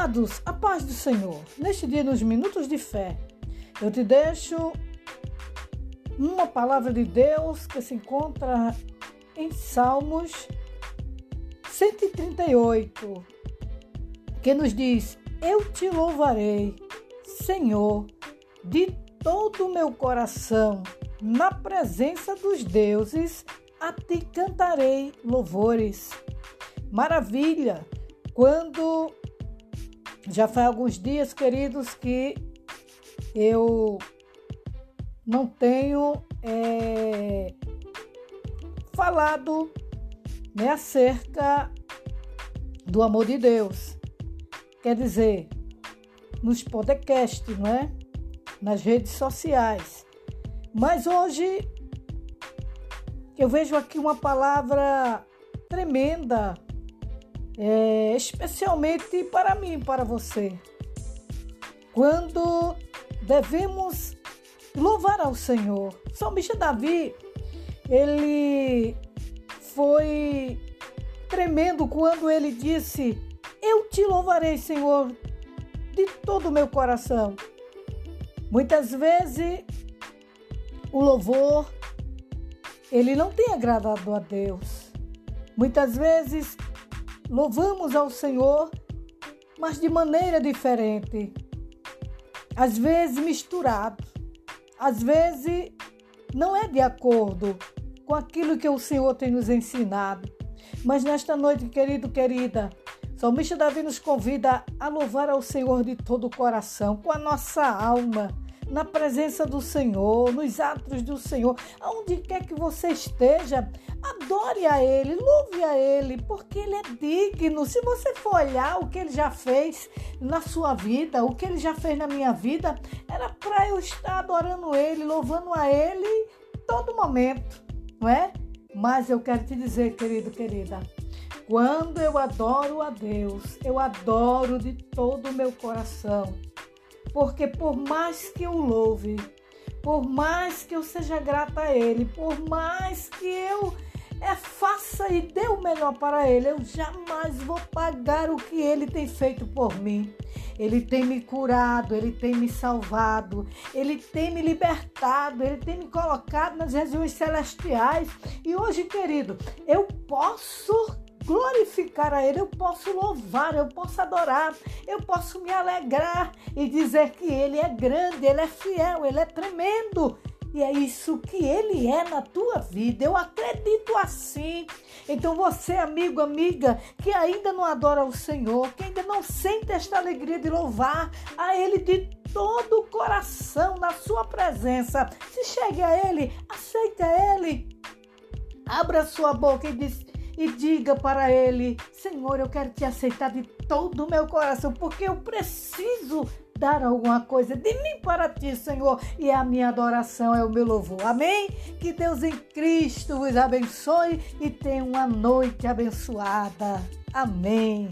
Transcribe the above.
Amados, a paz do Senhor. Neste dia, nos minutos de fé, eu te deixo uma palavra de Deus que se encontra em Salmos 138, que nos diz: Eu te louvarei, Senhor, de todo o meu coração, na presença dos deuses, a ti cantarei louvores. Maravilha! Quando já faz alguns dias, queridos, que eu não tenho é, falado né, acerca do amor de Deus. Quer dizer, nos podcasts, não é? nas redes sociais. Mas hoje eu vejo aqui uma palavra tremenda é, especialmente para mim, para você. Quando devemos louvar ao Senhor. O salmista Davi, ele foi tremendo quando ele disse: Eu te louvarei, Senhor, de todo o meu coração. Muitas vezes o louvor ele não tem agradado a Deus. Muitas vezes louvamos ao Senhor, mas de maneira diferente. Às vezes misturado, às vezes não é de acordo com aquilo que o Senhor tem nos ensinado. Mas nesta noite, querido, querida, Salmista Davi nos convida a louvar ao Senhor de todo o coração, com a nossa alma, na presença do Senhor, nos atos do Senhor, aonde quer que você esteja, adore a Ele, louve a Ele, porque Ele é digno. Se você for olhar o que Ele já fez na sua vida, o que Ele já fez na minha vida, era para eu estar adorando Ele, louvando a Ele todo momento, não é? Mas eu quero te dizer, querido, querida, quando eu adoro a Deus, eu adoro de todo o meu coração porque por mais que eu louve, por mais que eu seja grata a Ele, por mais que eu é, faça e dê o melhor para Ele, eu jamais vou pagar o que Ele tem feito por mim. Ele tem me curado, Ele tem me salvado, Ele tem me libertado, Ele tem me colocado nas regiões celestiais. E hoje, querido, eu posso glorificar a Ele, eu posso louvar, eu posso adorar, eu posso me alegrar e dizer que Ele é grande, Ele é fiel, Ele é tremendo. E é isso que Ele é na tua vida. Eu acredito assim. Então você, amigo, amiga, que ainda não adora o Senhor, que ainda não sente esta alegria de louvar a Ele de todo o coração na sua presença, se chegue a Ele, aceite a Ele. Abra sua boca e diz: e diga para Ele: Senhor, eu quero te aceitar de todo o meu coração, porque eu preciso dar alguma coisa de mim para ti, Senhor, e a minha adoração é o meu louvor. Amém? Que Deus em Cristo vos abençoe e tenha uma noite abençoada. Amém.